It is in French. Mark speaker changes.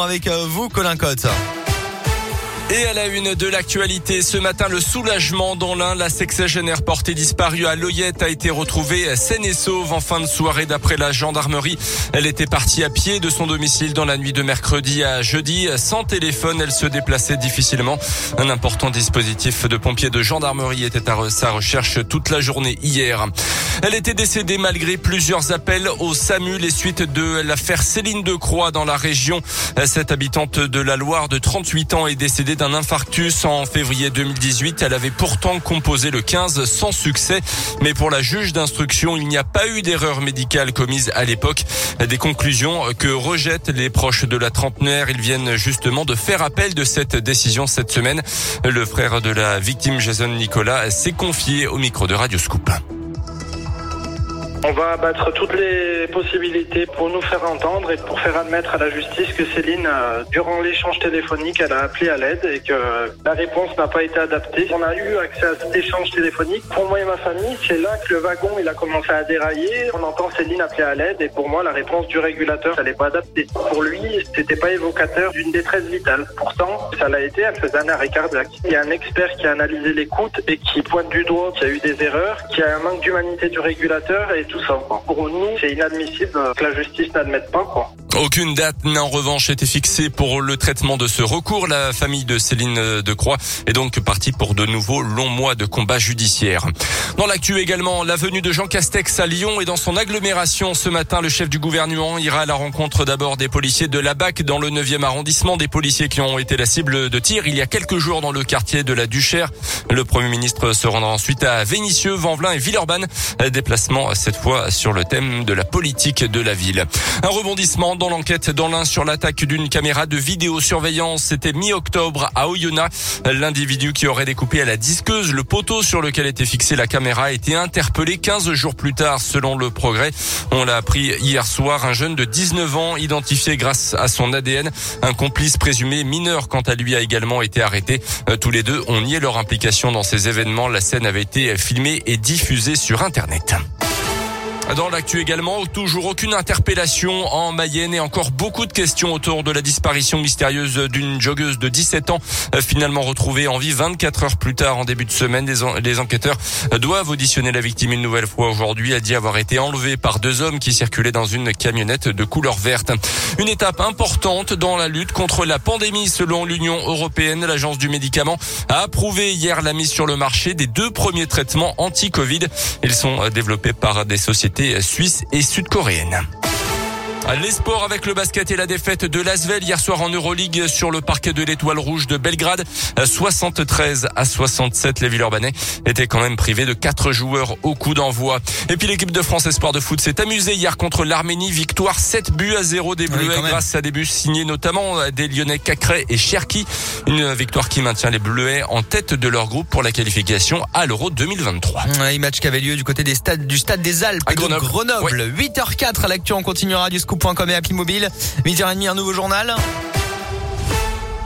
Speaker 1: Avec euh, vous, Colin Cotte.
Speaker 2: Et à la une de l'actualité, ce matin, le soulagement dans l'un, la sexagénaire portée disparue à Loyette a été retrouvée saine et sauve en fin de soirée d'après la gendarmerie. Elle était partie à pied de son domicile dans la nuit de mercredi à jeudi. Sans téléphone, elle se déplaçait difficilement. Un important dispositif de pompiers de gendarmerie était à sa recherche toute la journée hier. Elle était décédée malgré plusieurs appels au SAMU les suites de l'affaire Céline de Croix dans la région. Cette habitante de la Loire de 38 ans est décédée d'un infarctus en février 2018. Elle avait pourtant composé le 15 sans succès. Mais pour la juge d'instruction, il n'y a pas eu d'erreur médicale commise à l'époque. Des conclusions que rejettent les proches de la trentenaire. Ils viennent justement de faire appel de cette décision cette semaine. Le frère de la victime, Jason Nicolas, s'est confié au micro de Radio Scoop.
Speaker 3: On va abattre toutes les possibilités pour nous faire entendre et pour faire admettre à la justice que Céline, euh, durant l'échange téléphonique, elle a appelé à l'aide et que la réponse n'a pas été adaptée. On a eu accès à cet échange téléphonique. Pour moi et ma famille, c'est là que le wagon il a commencé à dérailler. On entend Céline appeler à l'aide et pour moi, la réponse du régulateur, ça n'est pas adaptée. Pour lui, c'était pas évocateur d'une détresse vitale. Pourtant, ça l'a été. Elle faisait un arrêt cardiaque. Il y a un expert qui a analysé l'écoute et qui pointe du doigt qu'il y a eu des erreurs, qu'il y a un manque d'humanité du régulateur et tout ça. Pour nous, c'est inadmissible que la justice n'admette pas. Quoi.
Speaker 2: Aucune date n'a en revanche été fixée pour le traitement de ce recours. La famille de Céline Decroix est donc partie pour de nouveaux longs mois de combat judiciaire. Dans l'actu également, la venue de Jean Castex à Lyon et dans son agglomération ce matin, le chef du gouvernement ira à la rencontre d'abord des policiers de la BAC dans le 9e arrondissement, des policiers qui ont été la cible de tir il y a quelques jours dans le quartier de la Duchère. Le Premier ministre se rendra ensuite à Vénissieux, Vanvelin et Villeurbanne. Déplacement cette fois sur le thème de la politique de la ville. Un rebondissement dans l'enquête dans l'un sur l'attaque d'une caméra de vidéosurveillance. C'était mi-octobre à Oyonnax. L'individu qui aurait découpé à la disqueuse le poteau sur lequel était fixée la caméra a été interpellé 15 jours plus tard selon le progrès. On l'a appris hier soir. Un jeune de 19 ans identifié grâce à son ADN. Un complice présumé mineur quant à lui a également été arrêté. Euh, tous les deux ont nié leur implication dans ces événements. La scène avait été filmée et diffusée sur Internet. Dans l'actu également, toujours aucune interpellation en Mayenne et encore beaucoup de questions autour de la disparition mystérieuse d'une joggeuse de 17 ans, euh, finalement retrouvée en vie 24 heures plus tard en début de semaine. Les, enquêteurs doivent auditionner la victime une nouvelle fois aujourd'hui. Elle dit avoir été enlevée par deux hommes qui circulaient dans une camionnette de couleur verte. Une étape importante dans la lutte contre la pandémie selon l'Union européenne. L'agence du médicament a approuvé hier la mise sur le marché des deux premiers traitements anti-Covid. Ils sont développés par des sociétés suisse et sud-coréenne. Les sports avec le basket et la défaite de Lasvel hier soir en Euroleague sur le parquet de l'Étoile Rouge de Belgrade. 73 à 67, les Villeurbanais étaient quand même privés de quatre joueurs au coup d'envoi. Et puis l'équipe de France Espoir de foot s'est amusée hier contre l'Arménie. Victoire 7 buts à 0 des Bleuets grâce à des buts signés notamment des Lyonnais Cacré et Cherki. Une victoire qui maintient les Bleuets en tête de leur groupe pour la qualification à l'Euro 2023.
Speaker 1: Un match qui avait lieu du côté des stades, du stade des Alpes à Grenoble. Grenoble. 8h04 à l'actu, on continuera du scoop.com et Mobile. 8h30, un nouveau journal.